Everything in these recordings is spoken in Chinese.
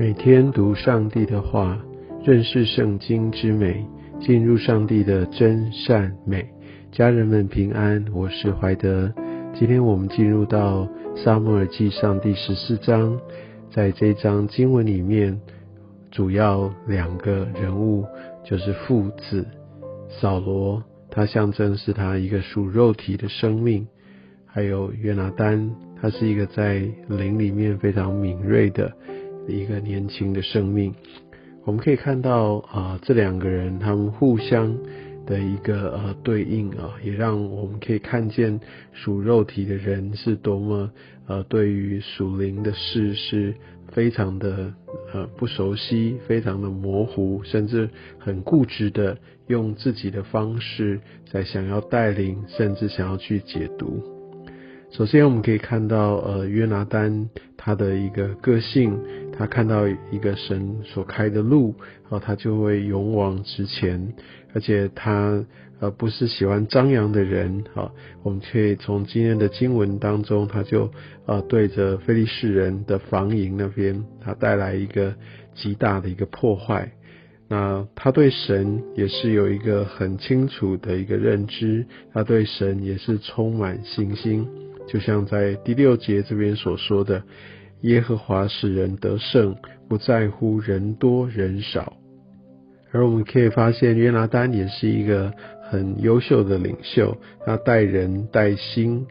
每天读上帝的话，认识圣经之美，进入上帝的真善美。家人们平安，我是怀德。今天我们进入到撒母耳记上第十四章，在这章经文里面，主要两个人物就是父子扫罗，他象征是他一个属肉体的生命；还有约拿丹，他是一个在灵里面非常敏锐的。一个年轻的生命，我们可以看到啊，这两个人他们互相的一个呃对应啊，也让我们可以看见属肉体的人是多么呃对于属灵的事是非常的呃不熟悉，非常的模糊，甚至很固执的用自己的方式在想要带领，甚至想要去解读。首先，我们可以看到，呃，约拿丹他的一个个性，他看到一个神所开的路，然后他就会勇往直前，而且他呃不是喜欢张扬的人，好，我们可以从今天的经文当中，他就呃对着非利士人的防营那边，他带来一个极大的一个破坏。那他对神也是有一个很清楚的一个认知，他对神也是充满信心。就像在第六节这边所说的，耶和华使人得胜，不在乎人多人少。而我们可以发现，约拿丹也是一个很优秀的领袖，他带人带心。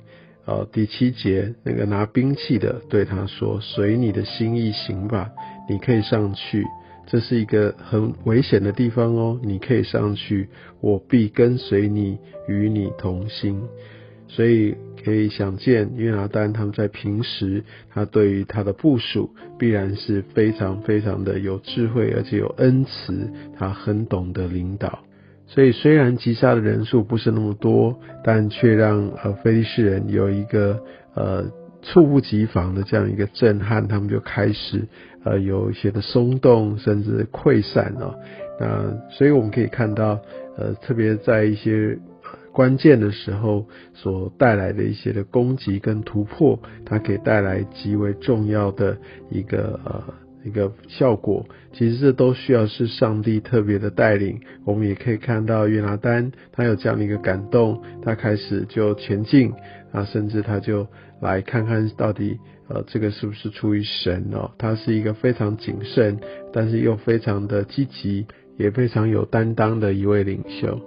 呃，第七节那个拿兵器的对他说：“随你的心意行吧，你可以上去。这是一个很危险的地方哦，你可以上去，我必跟随你，与你同心。”所以。可以想见，约拿丹他们在平时，他对于他的部署必然是非常非常的有智慧，而且有恩慈，他很懂得领导。所以虽然击杀的人数不是那么多，但却让呃非利士人有一个呃猝不及防的这样一个震撼，他们就开始呃有一些的松动，甚至溃散哦。那所以我们可以看到，呃，特别在一些。关键的时候所带来的一些的攻击跟突破，它可以带来极为重要的一个呃一个效果。其实这都需要是上帝特别的带领。我们也可以看到约拿丹他有这样的一个感动，他开始就前进啊，甚至他就来看看到底呃这个是不是出于神哦。他是一个非常谨慎，但是又非常的积极，也非常有担当的一位领袖。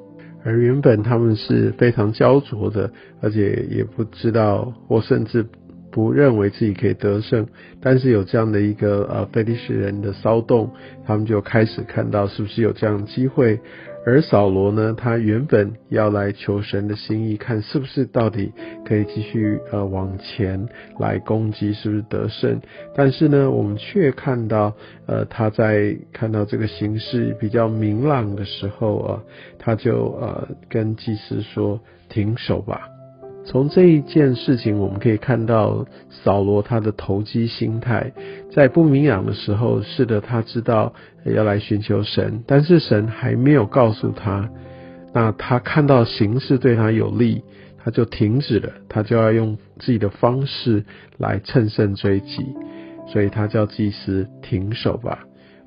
而原本他们是非常焦灼的，而且也不知道，或甚至不认为自己可以得胜。但是有这样的一个呃菲利士人的骚动，他们就开始看到是不是有这样的机会。而扫罗呢，他原本要来求神的心意，看是不是到底可以继续呃往前来攻击，是不是得胜？但是呢，我们却看到呃他在看到这个形势比较明朗的时候啊，他就呃跟祭司说停手吧。从这一件事情，我们可以看到扫罗他的投机心态，在不明朗的时候，是的，他知道要来寻求神，但是神还没有告诉他，那他看到形势对他有利，他就停止了，他就要用自己的方式来乘胜追击，所以他叫祭司停手吧。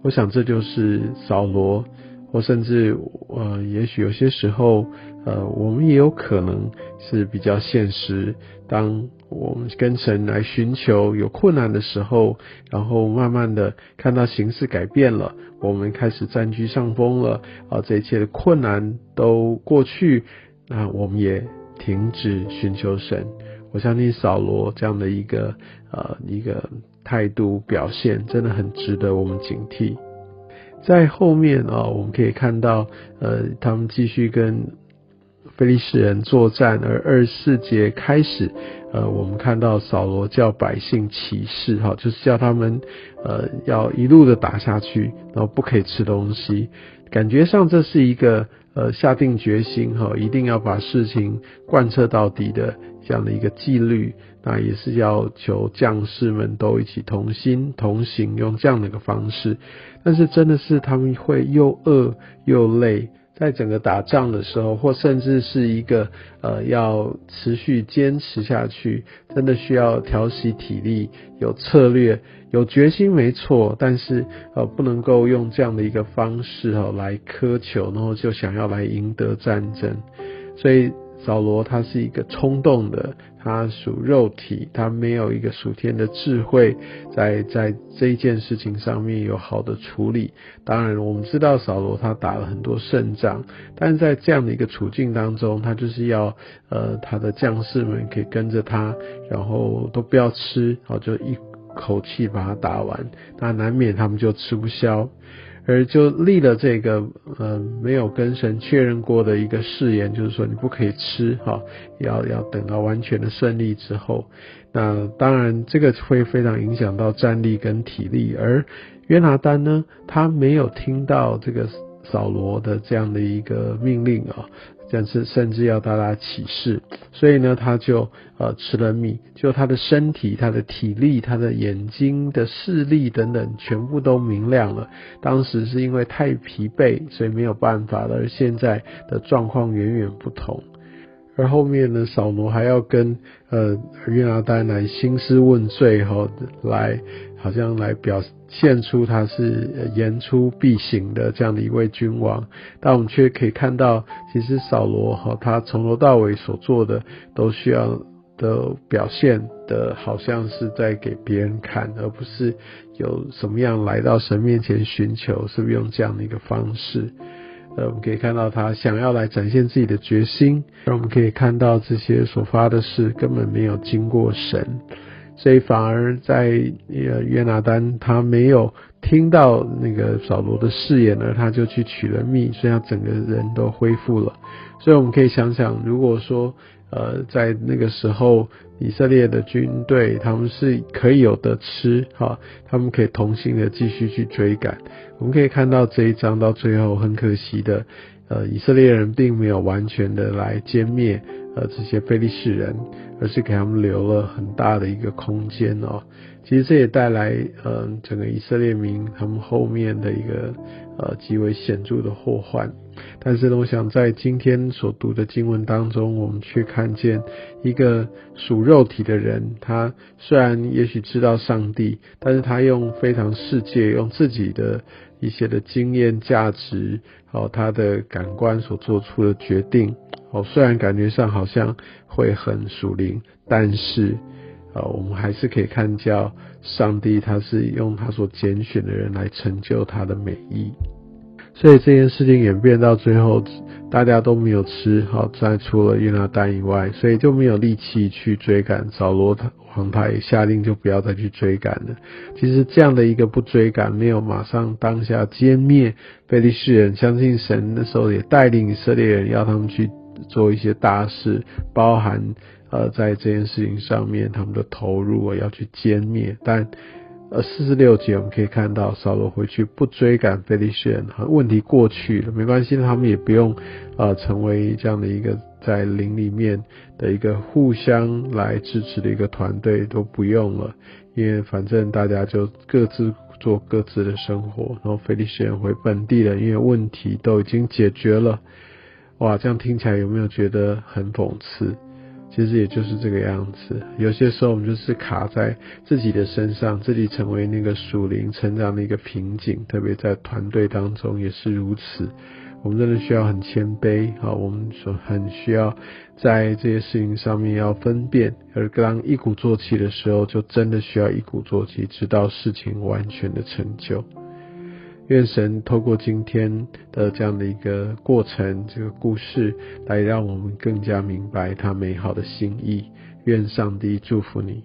我想这就是扫罗。或甚至，呃，也许有些时候，呃，我们也有可能是比较现实。当我们跟神来寻求有困难的时候，然后慢慢的看到形势改变了，我们开始占据上风了，啊，这一切的困难都过去，那我们也停止寻求神。我相信扫罗这样的一个呃一个态度表现，真的很值得我们警惕。在后面啊，我们可以看到，呃，他们继续跟菲利士人作战，而二十四节开始，呃，我们看到扫罗叫百姓起誓，哈，就是叫他们，呃，要一路的打下去，然后不可以吃东西，感觉上这是一个，呃，下定决心，哈，一定要把事情贯彻到底的。这样的一个纪律，那也是要求将士们都一起同心同行，用这样的一个方式。但是真的是他们会又饿又累，在整个打仗的时候，或甚至是一个呃要持续坚持下去，真的需要调息体力，有策略，有决心没错，但是呃不能够用这样的一个方式哦来苛求，然后就想要来赢得战争，所以。扫罗他是一个冲动的，他属肉体，他没有一个属天的智慧，在在这一件事情上面有好的处理。当然，我们知道扫罗他打了很多胜仗，但是在这样的一个处境当中，他就是要呃他的将士们可以跟着他，然后都不要吃，好就一口气把它打完，那难免他们就吃不消。而就立了这个呃没有跟神确认过的一个誓言，就是说你不可以吃哈，要要等到完全的胜利之后。那当然这个会非常影响到战力跟体力。而约拿丹呢，他没有听到这个扫罗的这样的一个命令啊。甚至甚至要大家启示，所以呢，他就呃吃了米，就他的身体、他的体力、他的眼睛的视力等等，全部都明亮了。当时是因为太疲惫，所以没有办法了。而现在的状况远远不同。而后面呢，扫罗还要跟呃约拿丹来兴师问罪，哈，来好像来表现出他是言出必行的这样的一位君王，但我们却可以看到，其实扫罗哈他从头到尾所做的都需要的表现的，好像是在给别人看，而不是有什么样来到神面前寻求，是不是用这样的一个方式？呃，我们可以看到他想要来展现自己的决心，而我们可以看到这些所发的事根本没有经过神，所以反而在呃约拿丹他没有听到那个扫罗的誓言，而他就去取了蜜，所以他整个人都恢复了。所以我们可以想想，如果说。呃，在那个时候，以色列的军队他们是可以有的吃，哈，他们可以同心的继续去追赶。我们可以看到这一章到最后，很可惜的，呃，以色列人并没有完全的来歼灭呃这些非利士人，而是给他们留了很大的一个空间哦。其实这也带来呃整个以色列民他们后面的一个呃极为显著的祸患。但是呢，我想在今天所读的经文当中，我们却看见一个属肉体的人，他虽然也许知道上帝，但是他用非常世界，用自己的一些的经验、价值，哦，他的感官所做出的决定，哦，虽然感觉上好像会很属灵，但是，呃，我们还是可以看叫上帝，他是用他所拣选的人来成就他的美意。所以这件事情演变到最后，大家都没有吃好，在除了约拿丹以外，所以就没有力气去追赶扫罗王。他也下令就不要再去追赶了。其实这样的一个不追赶，没有马上当下歼灭非利士人，相信神那时候也带领以色列人要他们去做一些大事，包含呃在这件事情上面他们的投入啊，要去歼灭，但。呃，四十六节我们可以看到，扫罗回去不追赶菲利士人，问题过去了，没关系，他们也不用呃成为这样的一个在林里面的一个互相来支持的一个团队，都不用了，因为反正大家就各自做各自的生活，然后菲利士人回本地了，因为问题都已经解决了。哇，这样听起来有没有觉得很讽刺？其实也就是这个样子，有些时候我们就是卡在自己的身上，自己成为那个属灵成长的一个瓶颈，特别在团队当中也是如此。我们真的需要很谦卑啊，我们说很需要在这些事情上面要分辨，而当一鼓作气的时候，就真的需要一鼓作气，直到事情完全的成就。愿神透过今天的这样的一个过程，这个故事，来让我们更加明白他美好的心意。愿上帝祝福你。